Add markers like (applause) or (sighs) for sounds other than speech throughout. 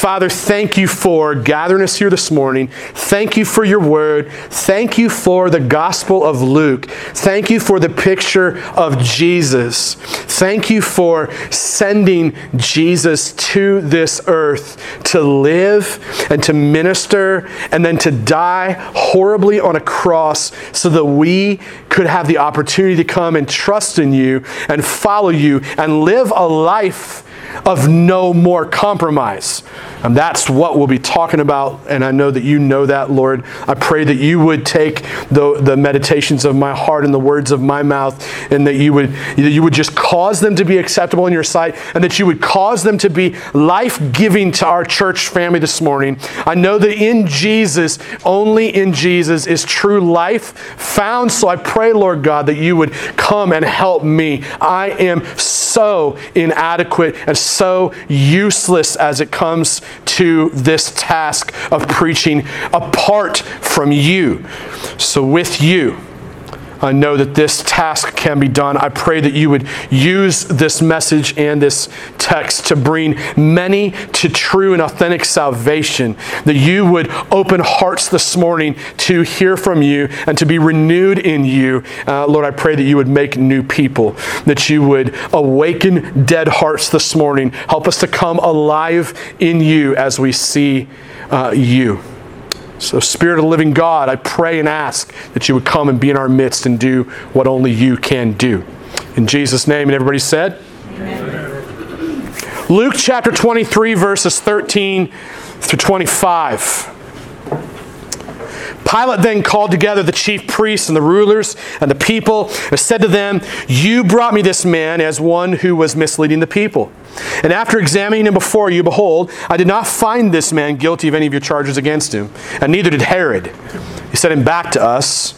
Father, thank you for gathering us here this morning. Thank you for your word. Thank you for the Gospel of Luke. Thank you for the picture of Jesus. Thank you for sending Jesus to this earth to live and to minister and then to die horribly on a cross so that we could have the opportunity to come and trust in you and follow you and live a life of no more compromise. And that's what we'll be talking about. And I know that you know that, Lord. I pray that you would take the, the meditations of my heart and the words of my mouth, and that you would that you would just cause them to be acceptable in your sight, and that you would cause them to be life-giving to our church family this morning. I know that in Jesus, only in Jesus, is true life found. So I pray, Lord God, that you would come and help me. I am so inadequate and so useless as it comes to this task of preaching apart from you. So, with you, I know that this task can be done. I pray that you would use this message and this text to bring many to true and authentic salvation. That you would open hearts this morning to hear from you and to be renewed in you. Uh, Lord, I pray that you would make new people, that you would awaken dead hearts this morning. Help us to come alive in you as we see uh, you. So, Spirit of the living God, I pray and ask that you would come and be in our midst and do what only you can do. In Jesus' name, and everybody said, Amen. Luke chapter 23, verses 13 through 25. Pilate then called together the chief priests and the rulers and the people and said to them, You brought me this man as one who was misleading the people. And after examining him before you, behold, I did not find this man guilty of any of your charges against him, and neither did Herod. He sent him back to us.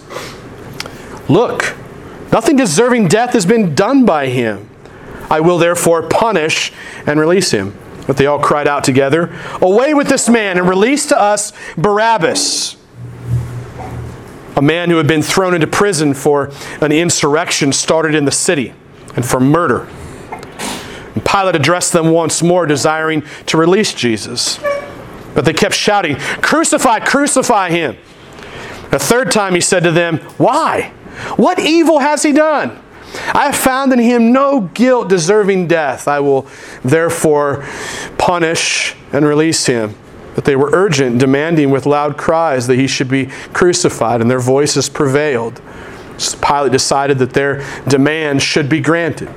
Look, nothing deserving death has been done by him. I will therefore punish and release him. But they all cried out together, Away with this man, and release to us Barabbas a man who had been thrown into prison for an insurrection started in the city and for murder. And Pilate addressed them once more, desiring to release Jesus. But they kept shouting, Crucify, crucify him. A third time he said to them, Why? What evil has he done? I have found in him no guilt deserving death. I will therefore punish and release him. But they were urgent, demanding with loud cries that he should be crucified, and their voices prevailed. So Pilate decided that their demand should be granted.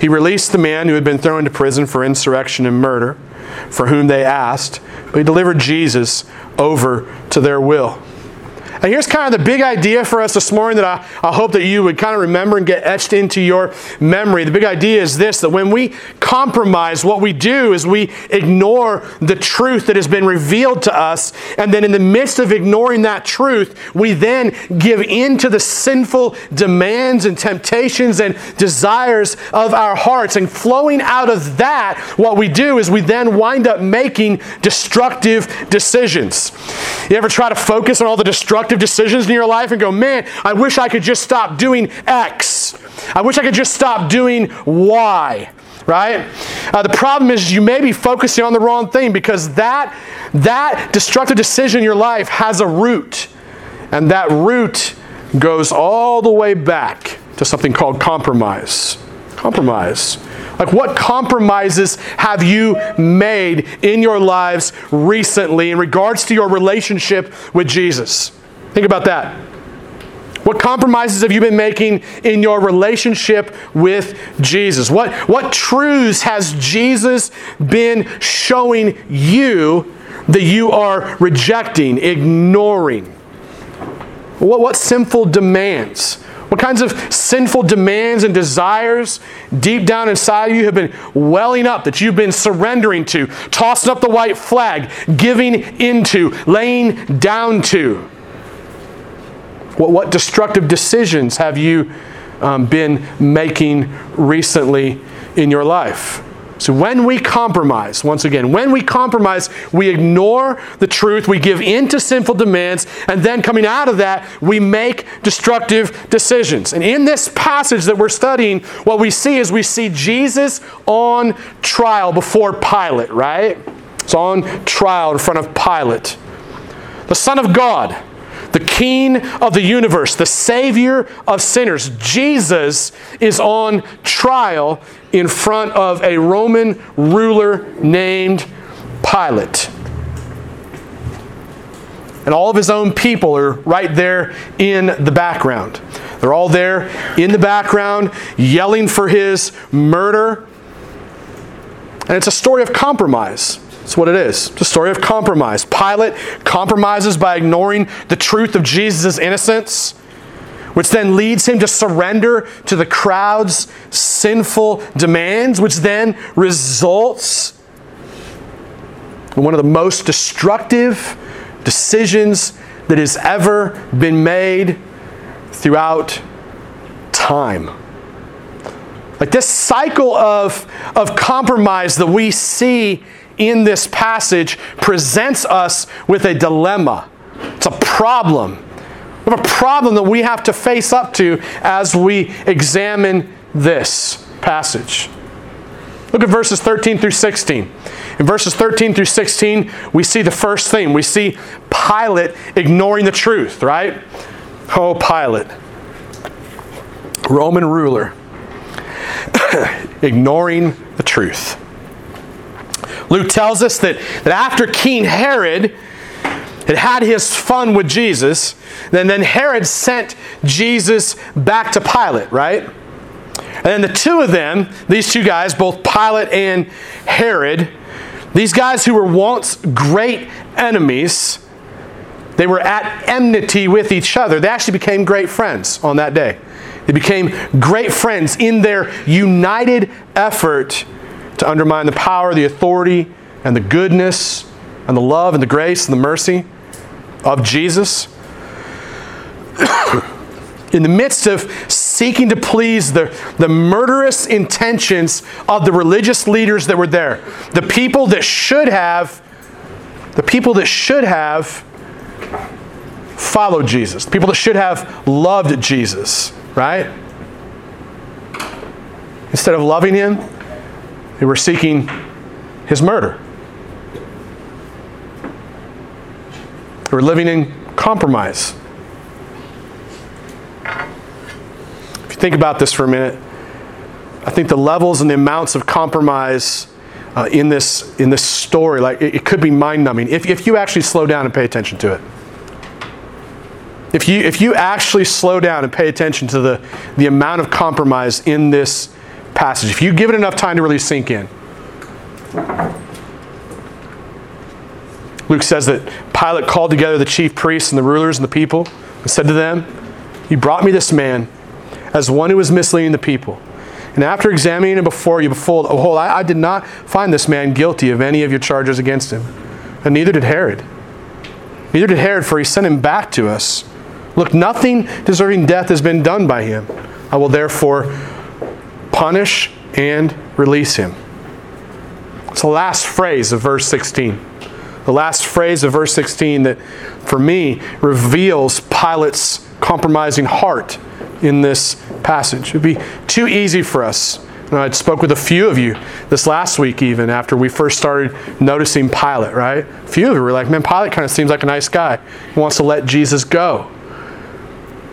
He released the man who had been thrown into prison for insurrection and murder, for whom they asked, but he delivered Jesus over to their will. And here's kind of the big idea for us this morning that I, I hope that you would kind of remember and get etched into your memory. The big idea is this that when we compromise, what we do is we ignore the truth that has been revealed to us. And then in the midst of ignoring that truth, we then give in to the sinful demands and temptations and desires of our hearts. And flowing out of that, what we do is we then wind up making destructive decisions. You ever try to focus on all the destructive decisions in your life and go, man, I wish I could just stop doing X. I wish I could just stop doing Y. Right? Uh, the problem is you may be focusing on the wrong thing because that, that destructive decision in your life has a root. And that root goes all the way back to something called compromise. Compromise. Like, what compromises have you made in your lives recently in regards to your relationship with Jesus? Think about that. What compromises have you been making in your relationship with Jesus? What, what truths has Jesus been showing you that you are rejecting, ignoring? What, what sinful demands? What kinds of sinful demands and desires deep down inside you have been welling up that you've been surrendering to, tossing up the white flag, giving into, laying down to? What, what destructive decisions have you um, been making recently in your life? So when we compromise, once again, when we compromise, we ignore the truth, we give in to sinful demands, and then coming out of that, we make destructive decisions. And in this passage that we're studying, what we see is we see Jesus on trial before Pilate, right? It's on trial in front of Pilate. The Son of God the King of the universe, the Savior of sinners. Jesus is on trial in front of a Roman ruler named Pilate. And all of his own people are right there in the background. They're all there in the background yelling for his murder. And it's a story of compromise. That's what it is. It's a story of compromise. Pilate compromises by ignoring the truth of Jesus' innocence, which then leads him to surrender to the crowd's sinful demands, which then results in one of the most destructive decisions that has ever been made throughout time. Like this cycle of, of compromise that we see in this passage presents us with a dilemma. It's a problem. We have a problem that we have to face up to as we examine this passage. Look at verses 13 through 16. In verses 13 through 16, we see the first thing. We see Pilate ignoring the truth, right? Oh, Pilate, Roman ruler, (coughs) ignoring the truth. Luke tells us that, that after King Herod had had his fun with Jesus, then, then Herod sent Jesus back to Pilate, right? And then the two of them, these two guys, both Pilate and Herod, these guys who were once great enemies, they were at enmity with each other. They actually became great friends on that day. They became great friends in their united effort to undermine the power, the authority, and the goodness, and the love, and the grace, and the mercy of Jesus. (coughs) in the midst of seeking to please the, the murderous intentions of the religious leaders that were there, the people that should have, the people that should have followed Jesus, the people that should have loved Jesus, right? Instead of loving him, they were seeking his murder. They were living in compromise. If you think about this for a minute, I think the levels and the amounts of compromise uh, in this in this story, like it, it could be mind-numbing if, if you actually slow down and pay attention to it. If you if you actually slow down and pay attention to the, the amount of compromise in this passage, if you give it enough time to really sink in. Luke says that Pilate called together the chief priests and the rulers and the people and said to them, You brought me this man as one who was misleading the people. And after examining him before you, behold, I, I did not find this man guilty of any of your charges against him. And neither did Herod. Neither did Herod, for he sent him back to us. Look, nothing deserving death has been done by him. I will therefore punish and release him. It's the last phrase of verse 16. The last phrase of verse 16 that, for me, reveals Pilate's compromising heart in this passage. It would be too easy for us. I spoke with a few of you this last week, even after we first started noticing Pilate, right? A few of you were like, man, Pilate kind of seems like a nice guy. He wants to let Jesus go.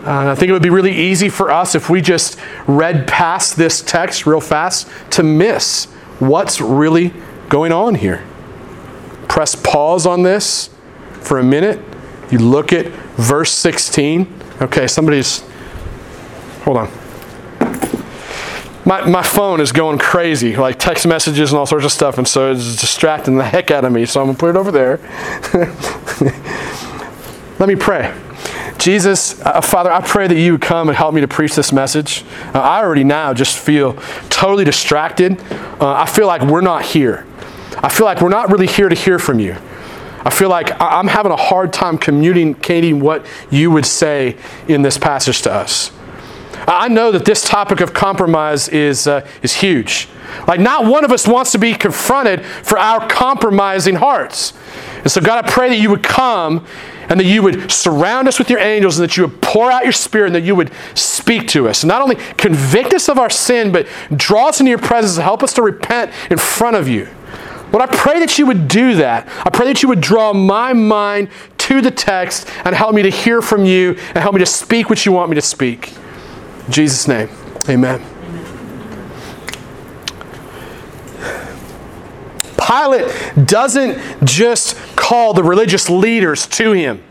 Uh, I think it would be really easy for us if we just read past this text real fast to miss what's really going on here. Press pause on this for a minute. You look at verse 16. Okay, somebody's. Hold on. My, my phone is going crazy, like text messages and all sorts of stuff, and so it's distracting the heck out of me. So I'm going to put it over there. (laughs) Let me pray. Jesus, uh, Father, I pray that you would come and help me to preach this message. Uh, I already now just feel totally distracted. Uh, I feel like we're not here. I feel like we're not really here to hear from you. I feel like I'm having a hard time communicating what you would say in this passage to us. I know that this topic of compromise is, uh, is huge. Like, not one of us wants to be confronted for our compromising hearts. And so, God, I pray that you would come and that you would surround us with your angels and that you would pour out your spirit and that you would speak to us. And not only convict us of our sin, but draw us into your presence and help us to repent in front of you. Lord, I pray that you would do that. I pray that you would draw my mind to the text and help me to hear from you and help me to speak what you want me to speak. In Jesus' name, amen. Pilate doesn't just call the religious leaders to him.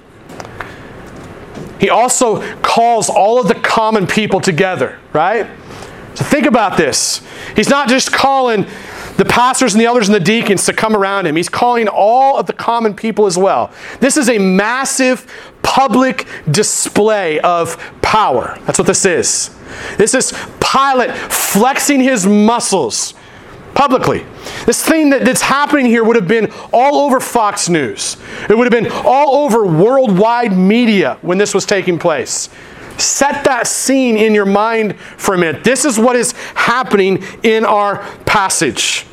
He also calls all of the common people together, right? So think about this. He's not just calling the pastors and the elders and the deacons to come around him. He's calling all of the common people as well. This is a massive public display of power. That's what this is. This is Pilate flexing his muscles publicly. This thing that, that's happening here would have been all over Fox News. It would have been all over worldwide media when this was taking place. Set that scene in your mind for a minute. This is what is happening in our passage.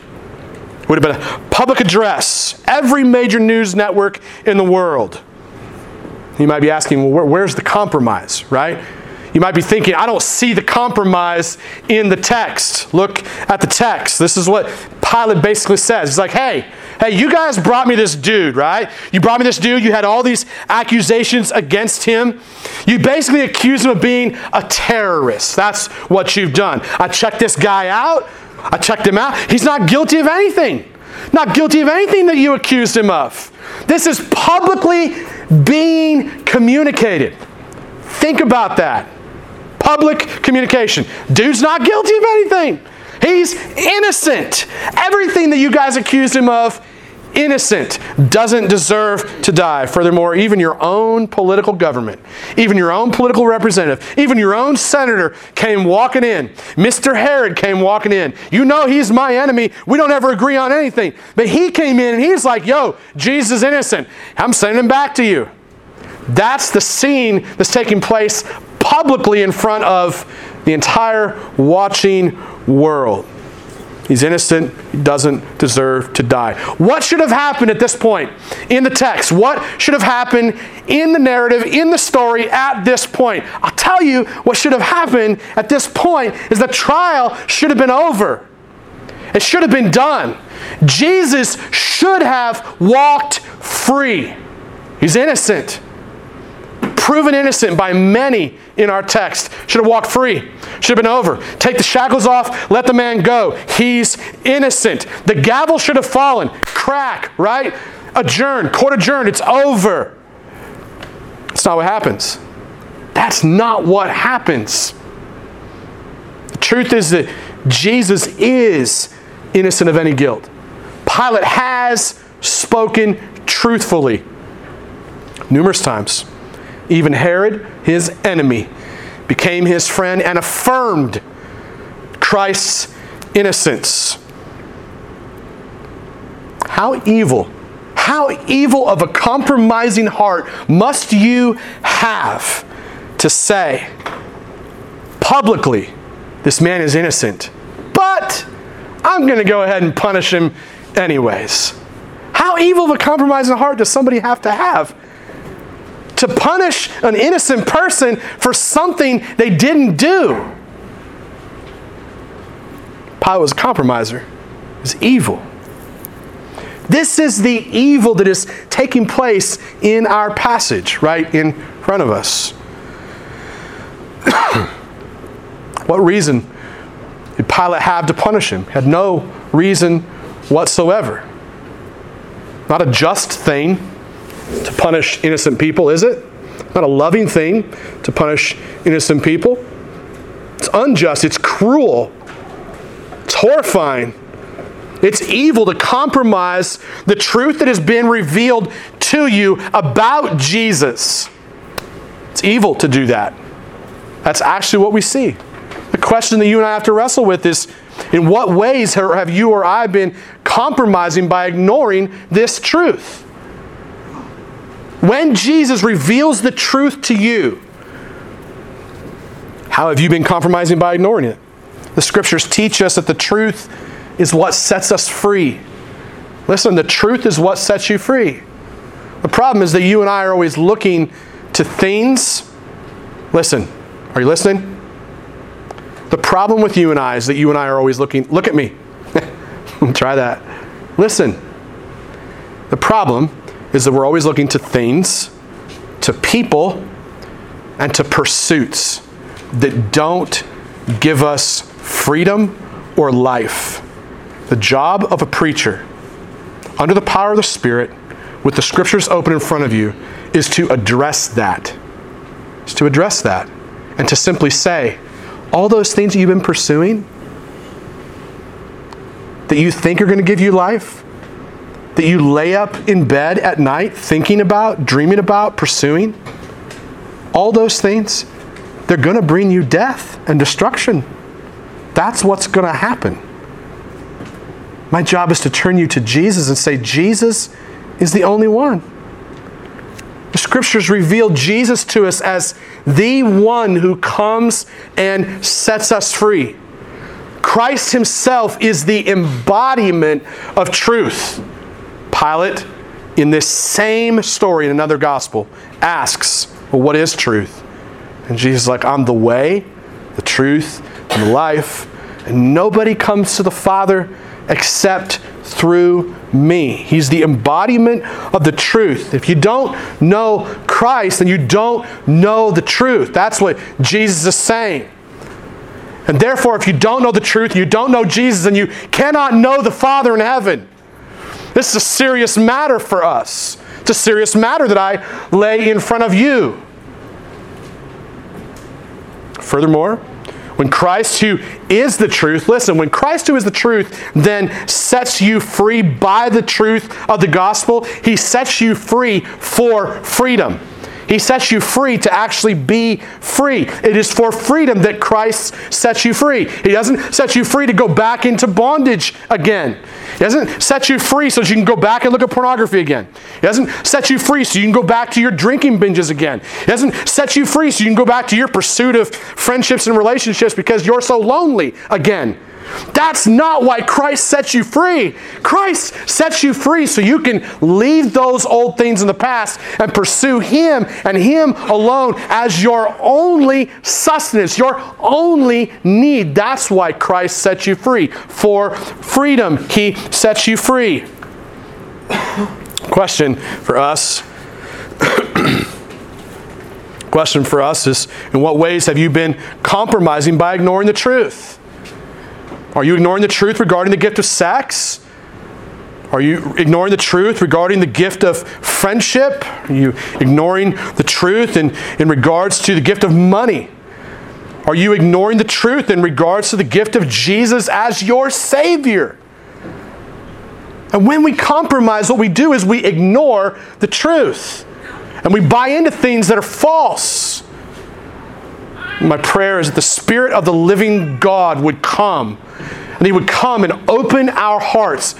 It would have been a public address, every major news network in the world. You might be asking, well, where, where's the compromise, right? You might be thinking, I don't see the compromise in the text. Look at the text. This is what Pilate basically says. He's like, hey, hey, you guys brought me this dude, right? You brought me this dude. You had all these accusations against him. You basically accused him of being a terrorist. That's what you've done. I checked this guy out. I checked him out. He's not guilty of anything. Not guilty of anything that you accused him of. This is publicly being communicated. Think about that public communication. Dude's not guilty of anything. He's innocent. Everything that you guys accused him of, innocent, doesn't deserve to die. Furthermore, even your own political government, even your own political representative, even your own senator came walking in. Mr. Herod came walking in. You know he's my enemy. We don't ever agree on anything. But he came in and he's like, yo, Jesus is innocent. I'm sending him back to you. That's the scene that's taking place publicly in front of the entire watching world. He's innocent. He doesn't deserve to die. What should have happened at this point in the text? What should have happened in the narrative, in the story at this point? I'll tell you what should have happened at this point is the trial should have been over. It should have been done. Jesus should have walked free. He's innocent proven innocent by many in our text. Should have walked free. Should have been over. Take the shackles off, let the man go. He's innocent. The gavel should have fallen. Crack, right? Adjourn, court adjourned. It's over. That's not what happens. That's not what happens. The truth is that Jesus is innocent of any guilt. Pilate has spoken truthfully numerous times. Even Herod, his enemy, became his friend and affirmed Christ's innocence. How evil, how evil of a compromising heart must you have to say publicly, this man is innocent, but I'm going to go ahead and punish him anyways? How evil of a compromising heart does somebody have to have to punish an innocent person for something they didn't do. Pilate was a compromiser. He's evil. This is the evil that is taking place in our passage, right in front of us. (coughs) what reason did Pilate have to punish him? Had no reason whatsoever. Not a just thing to punish innocent people, is it? Not a loving thing to punish innocent people. It's unjust, it's cruel, it's horrifying. It's evil to compromise the truth that has been revealed to you about Jesus. It's evil to do that. That's actually what we see. The question that you and I have to wrestle with is in what ways have you or I been compromising by ignoring this truth? When Jesus reveals the truth to you, How have you been compromising by ignoring it? The scriptures teach us that the truth is what sets us free. Listen, the truth is what sets you free. The problem is that you and I are always looking to things. Listen, are you listening? The problem with you and I is that you and I are always looking, look at me. (laughs) Try that. Listen. The problem is that we're always looking to things, to people, and to pursuits that don't give us freedom or life. The job of a preacher, under the power of the Spirit, with the scriptures open in front of you, is to address that. Is to address that. And to simply say, all those things that you've been pursuing, that you think are going to give you life, that you lay up in bed at night thinking about, dreaming about, pursuing, all those things, they're going to bring you death and destruction. That's what's going to happen. My job is to turn you to Jesus and say, Jesus is the only one. The scriptures reveal Jesus to us as the one who comes and sets us free. Christ himself is the embodiment of truth. Pilate, in this same story in another gospel, asks, Well, what is truth? And Jesus is like, I'm the way, the truth, and the life. And nobody comes to the Father except through me. He's the embodiment of the truth. If you don't know Christ, then you don't know the truth. That's what Jesus is saying. And therefore, if you don't know the truth, you don't know Jesus, and you cannot know the Father in heaven. This is a serious matter for us. It's a serious matter that I lay in front of you. Furthermore, when Christ, who is the truth, listen, when Christ, who is the truth, then sets you free by the truth of the gospel, he sets you free for freedom. He sets you free to actually be free. It is for freedom that Christ sets you free. He doesn't set you free to go back into bondage again. He doesn't set you free so that you can go back and look at pornography again. He doesn't set you free so you can go back to your drinking binges again. He doesn't set you free so you can go back to your pursuit of friendships and relationships because you're so lonely again. That's not why Christ sets you free. Christ sets you free so you can leave those old things in the past and pursue Him and Him alone as your only sustenance, your only need. That's why Christ sets you free. For freedom, He sets you free. Question for us. Question for us is In what ways have you been compromising by ignoring the truth? Are you ignoring the truth regarding the gift of sex? Are you ignoring the truth regarding the gift of friendship? Are you ignoring the truth in, in regards to the gift of money? Are you ignoring the truth in regards to the gift of Jesus as your Savior? And when we compromise, what we do is we ignore the truth. And we buy into things that are false. My prayer is that the Spirit of the living God would come and He would come and open our hearts.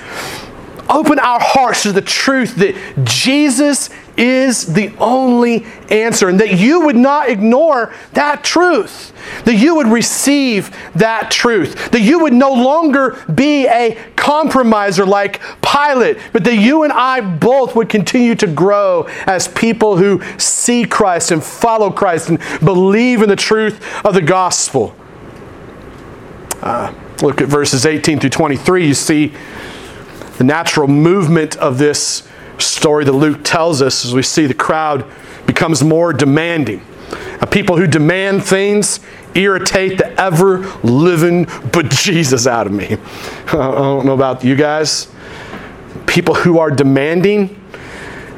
Open our hearts to the truth that Jesus is the only answer, and that you would not ignore that truth, that you would receive that truth, that you would no longer be a compromiser like Pilate, but that you and I both would continue to grow as people who see Christ and follow Christ and believe in the truth of the gospel. Uh, look at verses 18 through 23. You see the natural movement of this story that Luke tells us as we see the crowd becomes more demanding. Now, people who demand things irritate the ever living bejesus out of me. (laughs) I don't know about you guys. People who are demanding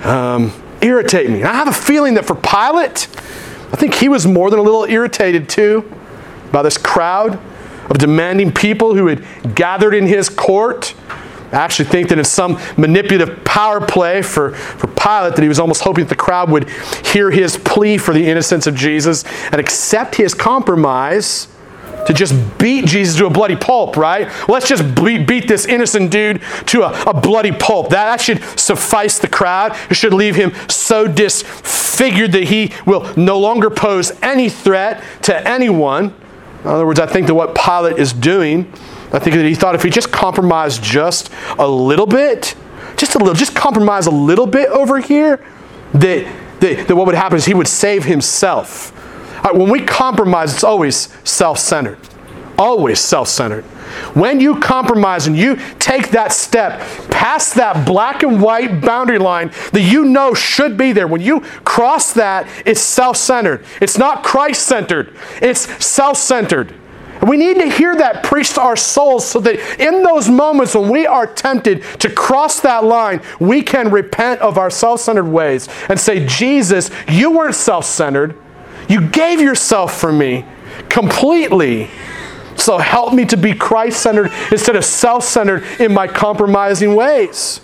um, irritate me. I have a feeling that for Pilate, I think he was more than a little irritated too by this crowd of demanding people who had gathered in his court. I actually think that in some manipulative power play for, for Pilate, that he was almost hoping that the crowd would hear his plea for the innocence of Jesus and accept his compromise to just beat Jesus to a bloody pulp, right? Let's just beat, beat this innocent dude to a, a bloody pulp. That, that should suffice the crowd. It should leave him so disfigured that he will no longer pose any threat to anyone. In other words, I think that what Pilate is doing, I think that he thought if he just compromised just a little bit, just a little, just compromise a little bit over here, that, that, that what would happen is he would save himself. Right, when we compromise, it's always self centered. Always self centered. When you compromise and you take that step past that black and white boundary line that you know should be there, when you cross that, it's self centered. It's not Christ centered, it's self centered. We need to hear that preached to our souls so that in those moments when we are tempted to cross that line, we can repent of our self centered ways and say, Jesus, you weren't self centered. You gave yourself for me completely. So help me to be Christ centered instead of self centered in my compromising ways.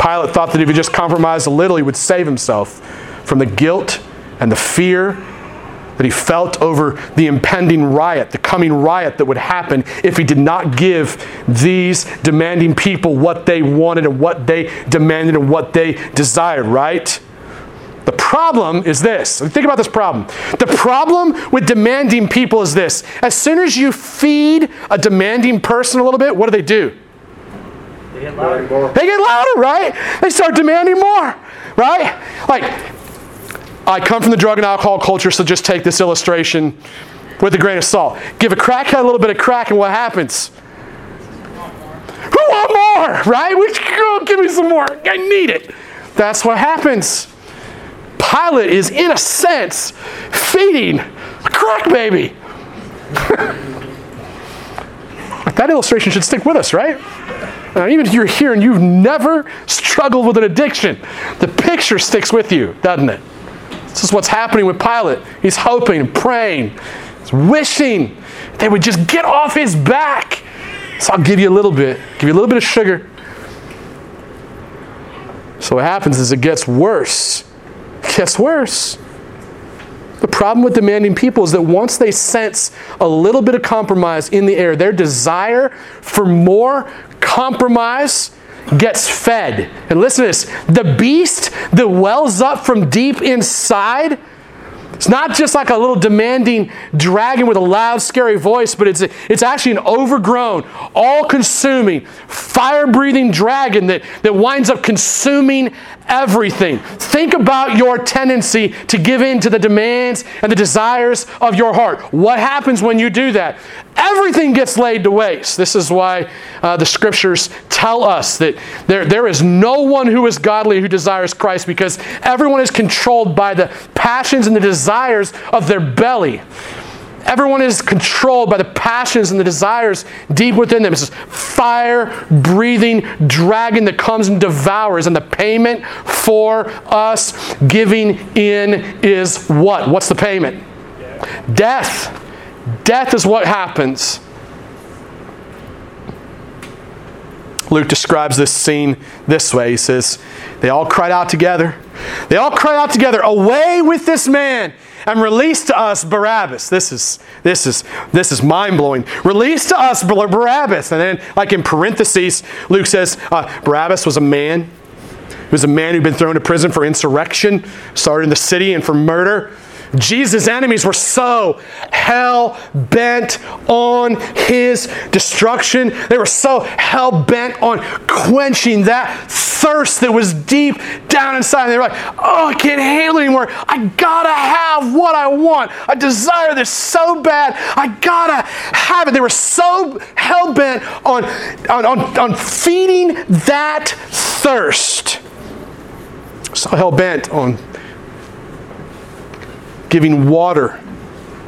Pilate thought that if he just compromised a little, he would save himself from the guilt and the fear that he felt over the impending riot, the coming riot that would happen if he did not give these demanding people what they wanted and what they demanded and what they desired, right? The problem is this. Think about this problem. The problem with demanding people is this. As soon as you feed a demanding person a little bit, what do they do? They get louder. They get louder, right? They start demanding more, right? Like, I come from the drug and alcohol culture, so just take this illustration with a grain of salt. Give a crackhead a little bit of crack, and what happens? Who want more, right? We, oh, give me some more. I need it. That's what happens. Pilate is, in a sense, feeding a crack baby. (laughs) that illustration should stick with us, right? Now, even if you're here and you've never struggled with an addiction, the picture sticks with you, doesn't it? This is what's happening with Pilate. He's hoping praying, he's wishing they would just get off his back. So I'll give you a little bit, give you a little bit of sugar. So what happens is it gets worse. It gets worse. The problem with demanding people is that once they sense a little bit of compromise in the air, their desire for more compromise gets fed. And listen to this the beast that wells up from deep inside. It's not just like a little demanding dragon with a loud, scary voice, but it's, it's actually an overgrown, all consuming, fire breathing dragon that, that winds up consuming everything. Think about your tendency to give in to the demands and the desires of your heart. What happens when you do that? Everything gets laid to waste. This is why uh, the scriptures tell us that there, there is no one who is godly who desires Christ because everyone is controlled by the passions and the desires of their belly. Everyone is controlled by the passions and the desires deep within them. It's this fire breathing dragon that comes and devours. And the payment for us giving in is what? What's the payment? Death. Death is what happens. Luke describes this scene this way. He says, They all cried out together. They all cried out together, Away with this man! And release to us Barabbas. This is this is this is mind blowing. Release to us Barabbas, and then like in parentheses, Luke says uh, Barabbas was a man. He was a man who'd been thrown to prison for insurrection, started in the city, and for murder. Jesus' enemies were so hell bent on his destruction. They were so hell bent on quenching that thirst that was deep down inside. They were like, oh, I can't handle it anymore. I gotta have what I want. I desire this so bad. I gotta have it. They were so hell bent on, on, on, on feeding that thirst. So hell bent on giving water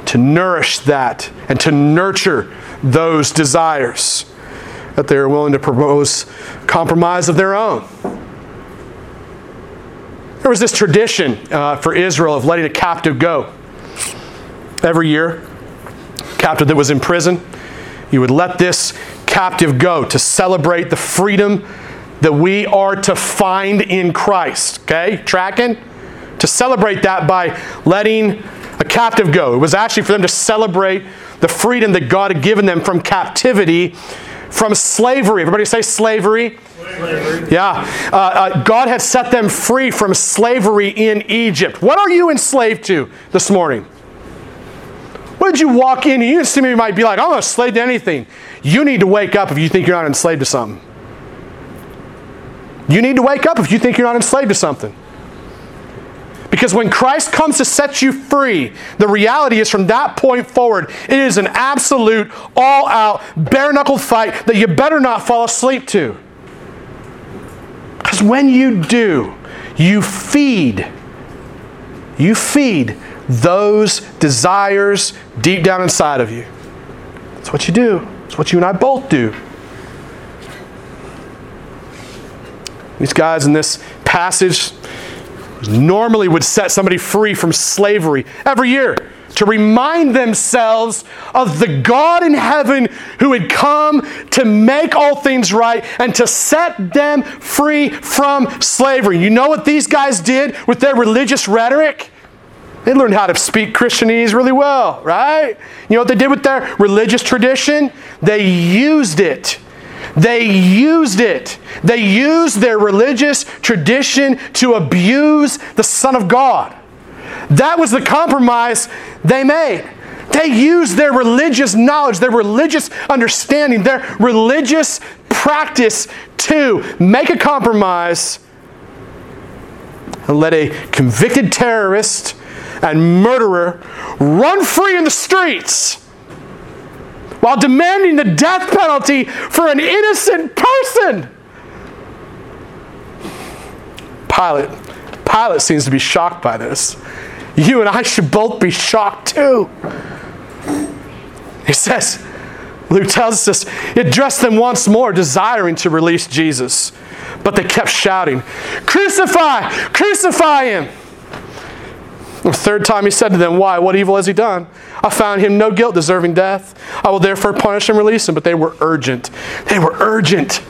to nourish that and to nurture those desires that they are willing to propose compromise of their own. There was this tradition uh, for Israel of letting a captive go. Every year, captive that was in prison, you would let this captive go to celebrate the freedom that we are to find in Christ. Okay? Tracking? to celebrate that by letting a captive go. It was actually for them to celebrate the freedom that God had given them from captivity, from slavery. Everybody say slavery. Slavery. Yeah. Uh, uh, God had set them free from slavery in Egypt. What are you enslaved to this morning? What did you walk in? You see me you might be like, I'm not enslaved to anything. You need to wake up if you think you're not enslaved to something. You need to wake up if you think you're not enslaved to something. Because when Christ comes to set you free, the reality is from that point forward, it is an absolute, all out, bare knuckle fight that you better not fall asleep to. Because when you do, you feed, you feed those desires deep down inside of you. That's what you do. It's what you and I both do. These guys in this passage normally would set somebody free from slavery every year to remind themselves of the God in heaven who had come to make all things right and to set them free from slavery. You know what these guys did with their religious rhetoric? They learned how to speak Christianese really well, right? You know what they did with their religious tradition? They used it. They used it. They used their religious tradition to abuse the Son of God. That was the compromise they made. They used their religious knowledge, their religious understanding, their religious practice to make a compromise and let a convicted terrorist and murderer run free in the streets while demanding the death penalty for an innocent person. Pilate, Pilate seems to be shocked by this. You and I should both be shocked too. He says, Luke tells us, it addressed them once more, desiring to release Jesus. But they kept shouting, Crucify! Crucify him! The third time he said to them, Why? What evil has he done? I found him no guilt deserving death. I will therefore punish and release him. But they were urgent. They were urgent,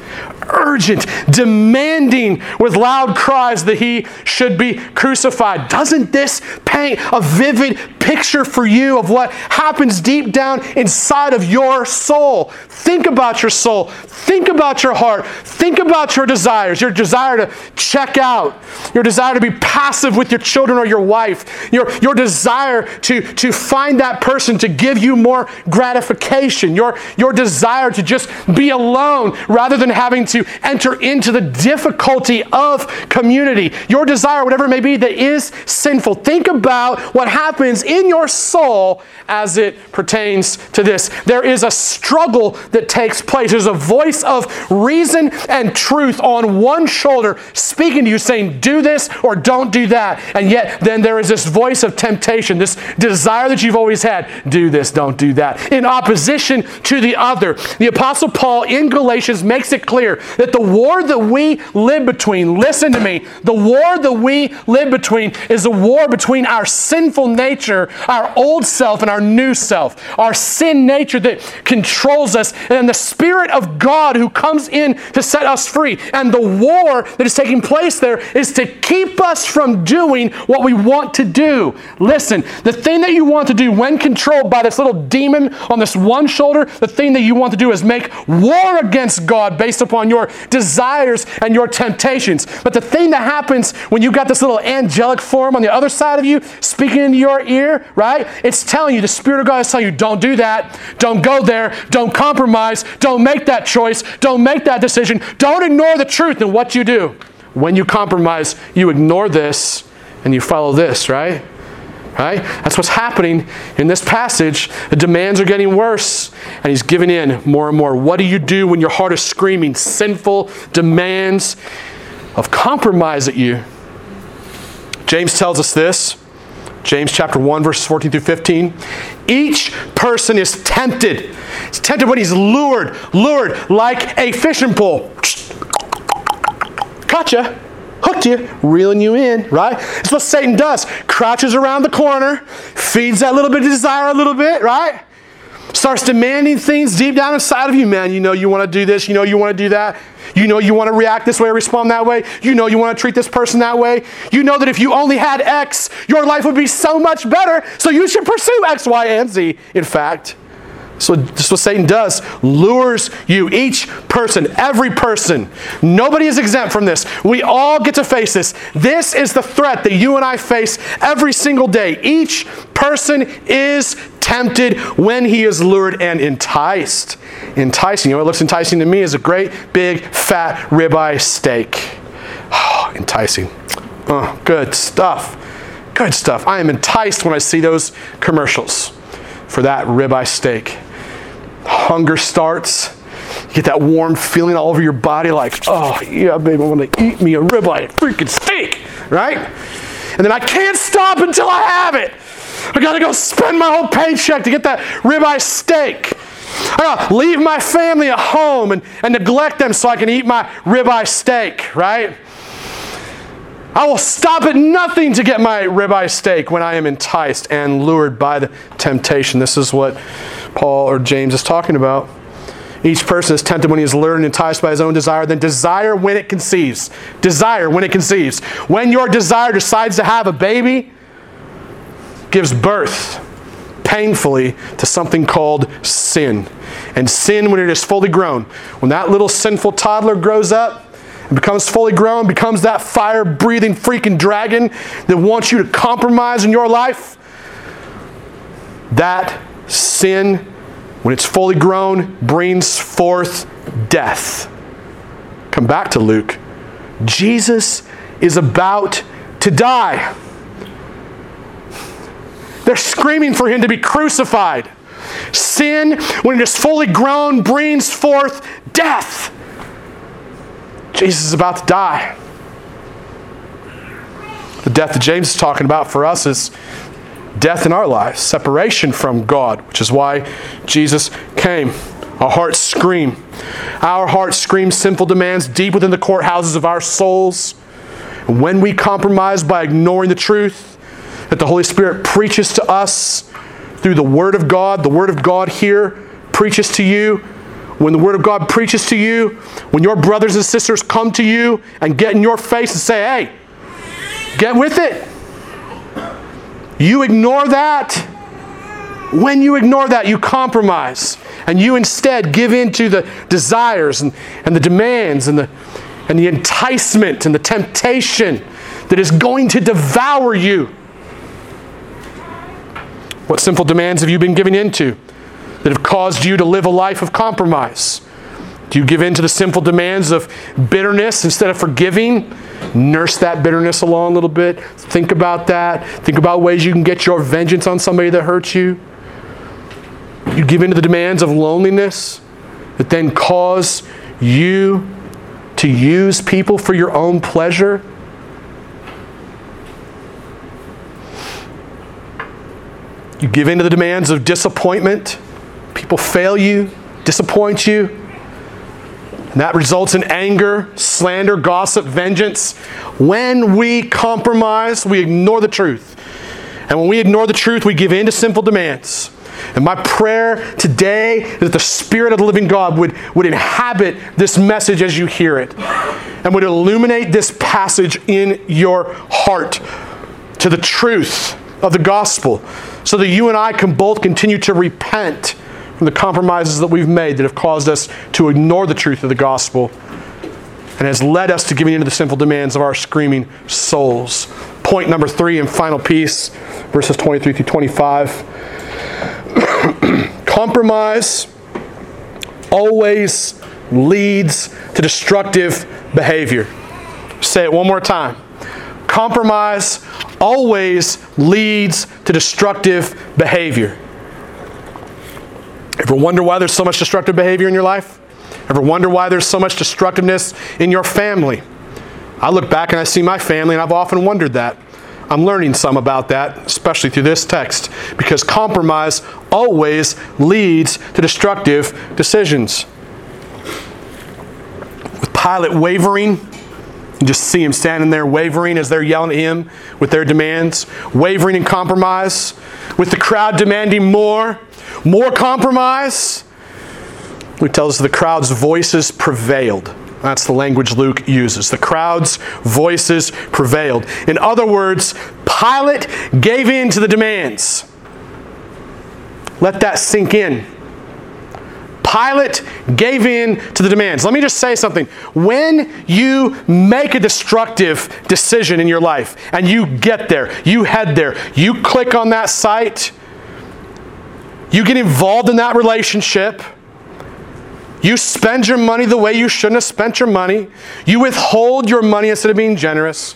urgent, demanding with loud cries that he should be crucified. Doesn't this paint a vivid picture for you of what happens deep down inside of your soul? Think about your soul. Think about your heart. Think about your desires. Your desire to check out. Your desire to be passive with your children or your wife. Your, your desire to, to find that person to give you more gratification. Your, your desire to just be alone rather than having to enter into the difficulty of community. Your desire, whatever it may be, that is sinful. Think about what happens in your soul as it pertains to this. There is a struggle that takes place. There's a voice of reason and truth on one shoulder speaking to you, saying, Do this or don't do that. And yet, then there is this voice of temptation, this desire that you've always had do this, don't do that, in opposition to the other. The Apostle Paul in Galatians makes it clear that the war that we live between, listen to me, the war that we live between is a war between our sinful nature, our old self, and our new self. Our sin nature that controls us, and the Spirit of God who comes in to set us free. And the war that is taking place there is to keep us from doing what we want to do. Listen, the thing that you want to do when controlled by this little demon on this one shoulder, the thing that you want to do is make war against God based upon your desires and your temptations. But the thing that happens when you got this little angelic form on the other side of you speaking into your ear, right? It's telling you, the Spirit of God is telling you, don't do that. Don't go there. Don't compromise. Don't make that choice. Don't make that decision. Don't ignore the truth in what you do. When you compromise, you ignore this and you follow this, right? Right? That's what's happening in this passage. The demands are getting worse, and he's giving in more and more. What do you do when your heart is screaming sinful demands of compromise at you? James tells us this. James chapter 1, verses 14 through 15. Each person is tempted. He's tempted when he's lured, lured like a fishing pole. Gotcha hooked you, reeling you in, right? It's what Satan does. Crouches around the corner, feeds that little bit of desire a little bit, right? starts demanding things deep down inside of you, man. You know you want to do this, you know you want to do that. You know you want to react this way respond that way. You know you want to treat this person that way. You know that if you only had X, your life would be so much better. So you should pursue X, Y, and Z, in fact. So this is what Satan does. Lures you. Each person, every person. Nobody is exempt from this. We all get to face this. This is the threat that you and I face every single day. Each person is tempted when he is lured and enticed. Enticing. You know what looks enticing to me is a great big fat ribeye steak. Oh, (sighs) enticing. Oh, good stuff. Good stuff. I am enticed when I see those commercials for that ribeye steak hunger starts. You get that warm feeling all over your body, like, oh, yeah, baby, I'm going to eat me a ribeye, freaking steak, right? And then I can't stop until I have it. I got to go spend my whole paycheck to get that ribeye steak. I got to leave my family at home and, and neglect them so I can eat my ribeye steak, right? I will stop at nothing to get my ribeye steak when I am enticed and lured by the temptation. This is what Paul or James is talking about. Each person is tempted when he is lured and enticed by his own desire, then desire when it conceives. Desire when it conceives. When your desire decides to have a baby, gives birth painfully to something called sin. And sin, when it is fully grown, when that little sinful toddler grows up, and becomes fully grown, becomes that fire breathing freaking dragon that wants you to compromise in your life, that sin, when it's fully grown, brings forth death. Come back to Luke. Jesus is about to die. They're screaming for him to be crucified. Sin, when it is fully grown, brings forth death. Jesus is about to die. The death that James is talking about for us is death in our lives, separation from God, which is why Jesus came. Our hearts scream. Our hearts scream sinful demands deep within the courthouses of our souls. When we compromise by ignoring the truth that the Holy Spirit preaches to us through the Word of God, the Word of God here preaches to you. When the Word of God preaches to you, when your brothers and sisters come to you and get in your face and say, hey, get with it. You ignore that. When you ignore that, you compromise. And you instead give in to the desires and, and the demands and the, and the enticement and the temptation that is going to devour you. What sinful demands have you been giving into that have caused you to live a life of compromise? Do you give in to the sinful demands of bitterness instead of forgiving? Nurse that bitterness along a little bit. Think about that. Think about ways you can get your vengeance on somebody that hurts you. You give in to the demands of loneliness that then cause you to use people for your own pleasure. You give in to the demands of disappointment. People fail you, disappoint you. That results in anger, slander, gossip, vengeance. When we compromise, we ignore the truth. And when we ignore the truth, we give in to sinful demands. And my prayer today is that the Spirit of the living God would, would inhabit this message as you hear it and would illuminate this passage in your heart to the truth of the gospel so that you and I can both continue to repent from the compromises that we've made that have caused us to ignore the truth of the gospel and has led us to giving into the sinful demands of our screaming souls. Point number three and final piece, verses 23 through 25. (clears throat) Compromise always leads to destructive behavior. Say it one more time. Compromise always leads to destructive behavior. Ever wonder why there's so much destructive behavior in your life? Ever wonder why there's so much destructiveness in your family? I look back and I see my family, and I've often wondered that. I'm learning some about that, especially through this text, because compromise always leads to destructive decisions. With Pilate wavering, you just see him standing there wavering as they're yelling at him with their demands, wavering in compromise. With the crowd demanding more, more compromise. Luke tells us the crowd's voices prevailed. That's the language Luke uses. The crowd's voices prevailed. In other words, Pilate gave in to the demands. Let that sink in. Pilate gave in to the demands. Let me just say something. When you make a destructive decision in your life and you get there, you head there, you click on that site, you get involved in that relationship, you spend your money the way you shouldn't have spent your money, you withhold your money instead of being generous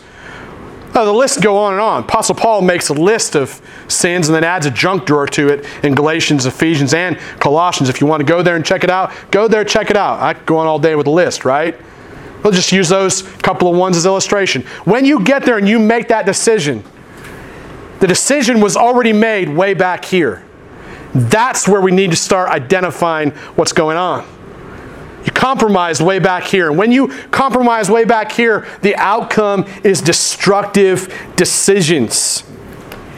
Oh, the list go on and on. Apostle Paul makes a list of sins and then adds a junk drawer to it in Galatians, Ephesians, and Colossians. If you want to go there and check it out, go there, check it out. I could go on all day with a list, right? We'll just use those couple of ones as illustration. When you get there and you make that decision, the decision was already made way back here. That's where we need to start identifying what's going on. You compromise way back here. And when you compromise way back here, the outcome is destructive decisions.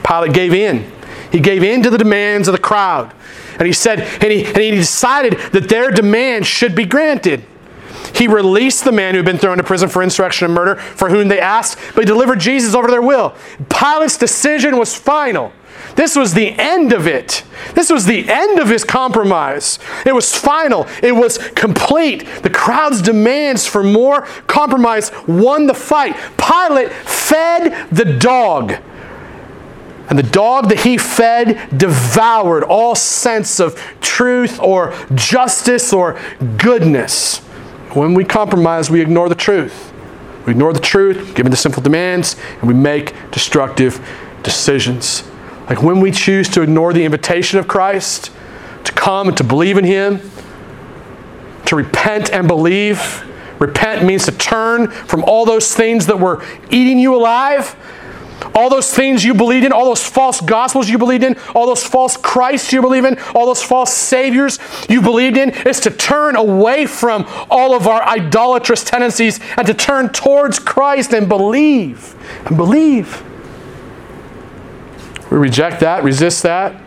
Pilate gave in. He gave in to the demands of the crowd. And he said, and he, and he decided that their demands should be granted. He released the man who had been thrown into prison for insurrection and murder, for whom they asked, but he delivered Jesus over to their will. Pilate's decision was final. This was the end of it. This was the end of his compromise. It was final, it was complete. The crowd's demands for more compromise won the fight. Pilate fed the dog. And the dog that he fed devoured all sense of truth or justice or goodness. When we compromise, we ignore the truth. We ignore the truth, given the sinful demands, and we make destructive decisions. Like when we choose to ignore the invitation of Christ, to come and to believe in Him, to repent and believe. Repent means to turn from all those things that were eating you alive, all those things you believed in, all those false gospels you believed in, all those false Christs you believe in, all those false saviors you believed in, is to turn away from all of our idolatrous tendencies and to turn towards Christ and believe. And believe. We reject that, resist that.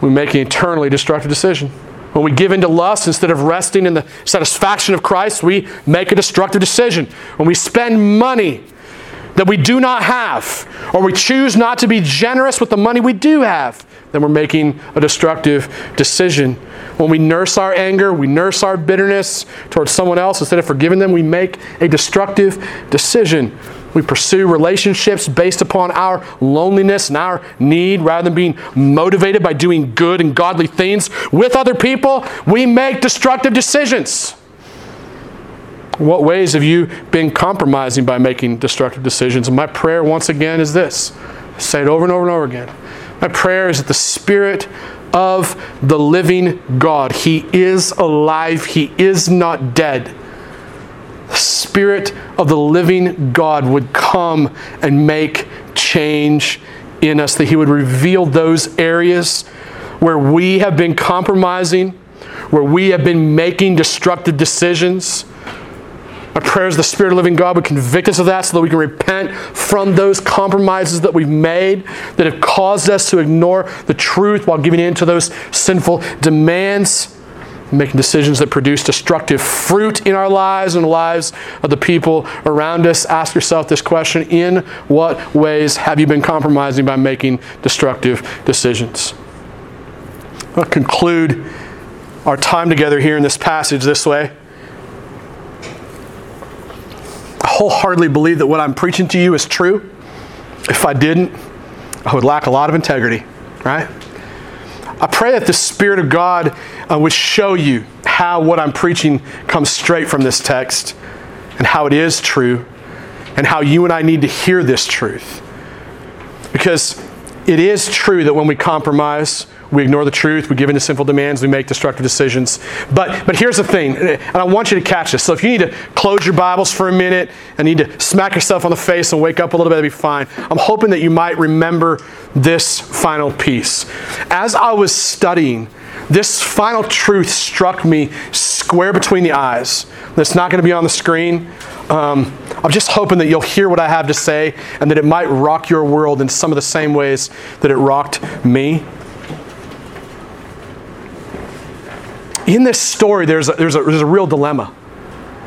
We make an eternally destructive decision. When we give into lust instead of resting in the satisfaction of Christ, we make a destructive decision. When we spend money that we do not have, or we choose not to be generous with the money we do have, then we're making a destructive decision. When we nurse our anger, we nurse our bitterness towards someone else instead of forgiving them, we make a destructive decision. We pursue relationships based upon our loneliness and our need rather than being motivated by doing good and godly things with other people. We make destructive decisions. What ways have you been compromising by making destructive decisions? And my prayer, once again, is this I say it over and over and over again. My prayer is that the Spirit of the living God, He is alive, He is not dead Spirit of the living God would come and make change in us, that He would reveal those areas where we have been compromising, where we have been making destructive decisions. My prayer is the Spirit of living God would convict us of that so that we can repent from those compromises that we've made that have caused us to ignore the truth while giving in to those sinful demands making decisions that produce destructive fruit in our lives and the lives of the people around us. Ask yourself this question In what ways have you been compromising by making destructive decisions? I'll conclude our time together here in this passage this way. I wholeheartedly believe that what I'm preaching to you is true. If I didn't, I would lack a lot of integrity, right? I pray that the Spirit of God uh, would show you how what I'm preaching comes straight from this text and how it is true and how you and I need to hear this truth. Because it is true that when we compromise, we ignore the truth, we give in to sinful demands, we make destructive decisions. But, but here's the thing, and I want you to catch this. So if you need to close your Bibles for a minute and need to smack yourself on the face and wake up a little bit, that'd be fine. I'm hoping that you might remember this final piece. As I was studying this final truth struck me square between the eyes. That's not going to be on the screen. Um, I'm just hoping that you'll hear what I have to say and that it might rock your world in some of the same ways that it rocked me. In this story, there's a, there's a, there's a real dilemma.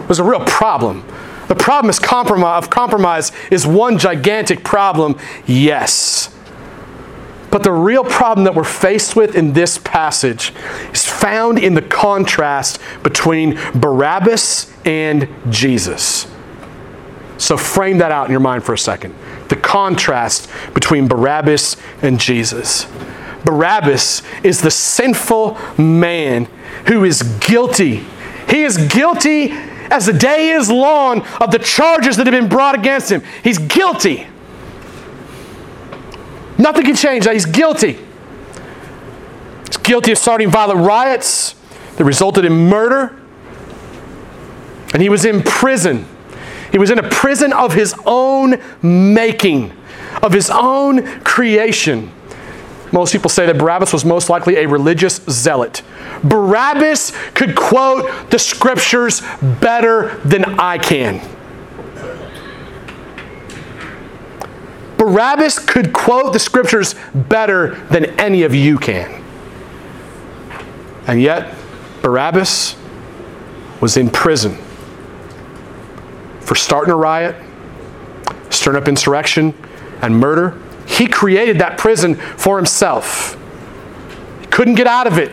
There's a real problem. The problem is compromise, of compromise is one gigantic problem, yes. But the real problem that we're faced with in this passage is found in the contrast between Barabbas and Jesus. So frame that out in your mind for a second. The contrast between Barabbas and Jesus. Barabbas is the sinful man who is guilty. He is guilty as the day is long of the charges that have been brought against him. He's guilty. Nothing can change that. He's guilty. He's guilty of starting violent riots that resulted in murder. And he was in prison. He was in a prison of his own making, of his own creation. Most people say that Barabbas was most likely a religious zealot. Barabbas could quote the scriptures better than I can. Barabbas could quote the scriptures better than any of you can. And yet, Barabbas was in prison for starting a riot, stirring up insurrection, and murder. He created that prison for himself. He couldn't get out of it.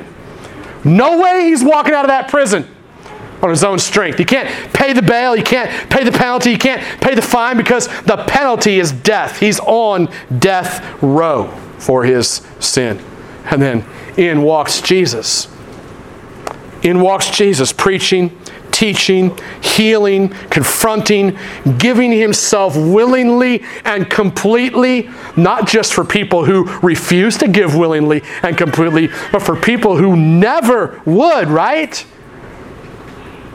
No way he's walking out of that prison on his own strength. He can't pay the bail, he can't pay the penalty, he can't pay the fine because the penalty is death. He's on death row for his sin. And then in walks Jesus. In walks Jesus preaching, teaching, healing, confronting, giving himself willingly and completely, not just for people who refuse to give willingly and completely, but for people who never would, right?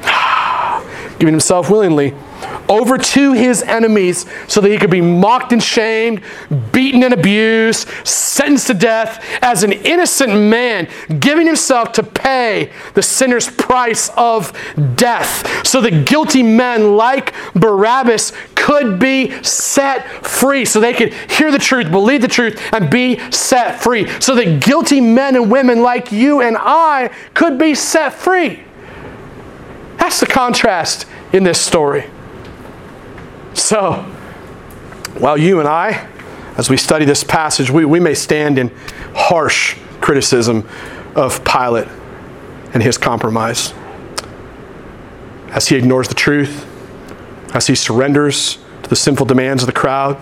(sighs) giving himself willingly over to his enemies so that he could be mocked and shamed, beaten and abused, sentenced to death as an innocent man, giving himself to pay the sinner's price of death so that guilty men like Barabbas could be set free, so they could hear the truth, believe the truth, and be set free, so that guilty men and women like you and I could be set free. That's the contrast in this story. So, while you and I, as we study this passage, we, we may stand in harsh criticism of Pilate and his compromise. As he ignores the truth, as he surrenders to the sinful demands of the crowd,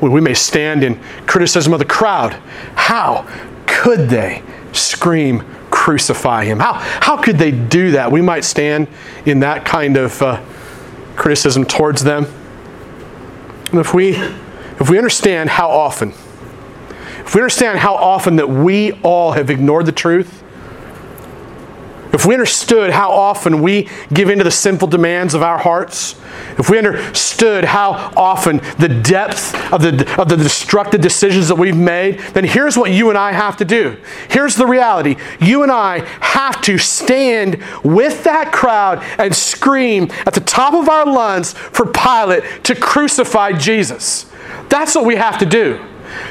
we may stand in criticism of the crowd. How could they scream crucify him. How, how could they do that? We might stand in that kind of uh, criticism towards them. If we, if we understand how often, if we understand how often that we all have ignored the truth, if we understood how often we give into the sinful demands of our hearts, if we understood how often the depth of the, of the destructive decisions that we've made, then here's what you and I have to do. Here's the reality you and I have to stand with that crowd and scream at the top of our lungs for Pilate to crucify Jesus. That's what we have to do.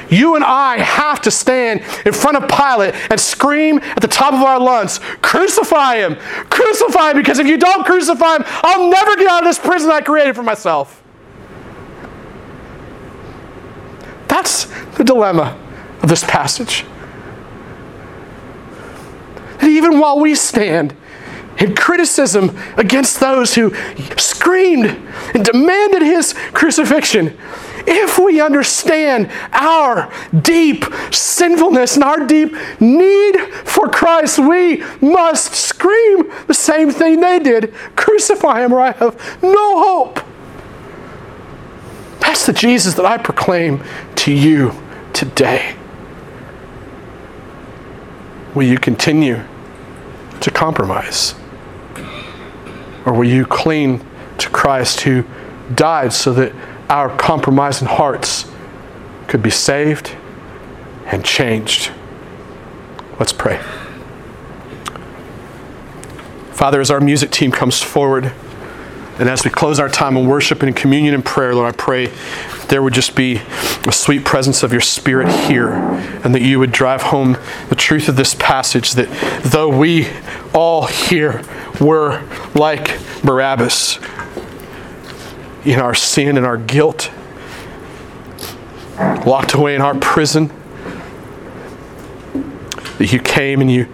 You and I have to stand in front of Pilate and scream at the top of our lungs, Crucify him! Crucify him! Because if you don't crucify him, I'll never get out of this prison I created for myself. That's the dilemma of this passage. And even while we stand in criticism against those who screamed and demanded his crucifixion, if we understand our deep sinfulness and our deep need for Christ, we must scream the same thing they did crucify him, or I have no hope. That's the Jesus that I proclaim to you today. Will you continue to compromise? Or will you cling to Christ who died so that our compromising hearts could be saved and changed. Let's pray. Father, as our music team comes forward, and as we close our time in worship and in communion and prayer, Lord, I pray there would just be a sweet presence of your Spirit here, and that you would drive home the truth of this passage that though we all here were like Barabbas in our sin and our guilt, locked away in our prison, that you came and you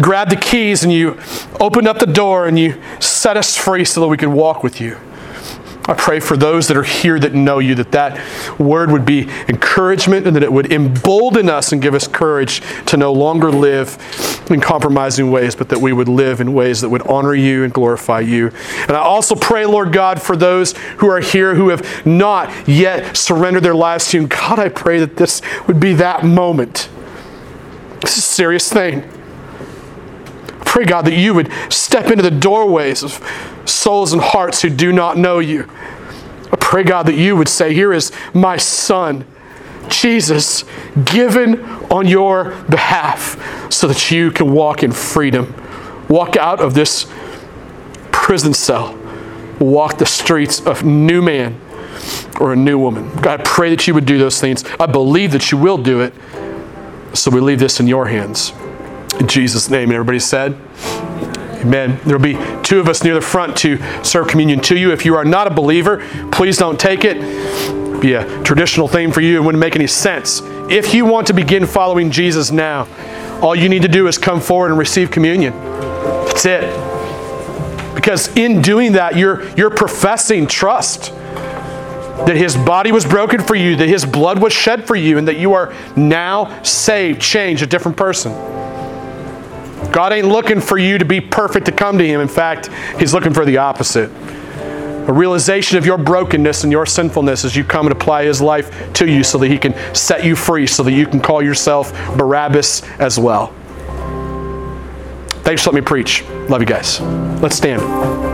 grabbed the keys and you opened up the door and you set us free so that we could walk with you. I pray for those that are here that know you that that word would be encouragement and that it would embolden us and give us courage to no longer live in compromising ways, but that we would live in ways that would honor you and glorify you. And I also pray, Lord God, for those who are here who have not yet surrendered their lives to you. God, I pray that this would be that moment. This is a serious thing pray, God, that you would step into the doorways of souls and hearts who do not know you. I pray, God, that you would say, Here is my son, Jesus, given on your behalf, so that you can walk in freedom. Walk out of this prison cell, walk the streets of new man or a new woman. God, I pray that you would do those things. I believe that you will do it. So we leave this in your hands. In Jesus' name. Everybody said, Amen. There'll be two of us near the front to serve communion to you. If you are not a believer, please don't take it. Be a traditional thing for you. It wouldn't make any sense. If you want to begin following Jesus now, all you need to do is come forward and receive communion. That's it. Because in doing that, you're, you're professing trust that his body was broken for you, that his blood was shed for you, and that you are now saved, changed, a different person. God ain't looking for you to be perfect to come to Him. In fact, He's looking for the opposite. A realization of your brokenness and your sinfulness as you come and apply His life to you so that He can set you free, so that you can call yourself Barabbas as well. Thanks for letting me preach. Love you guys. Let's stand.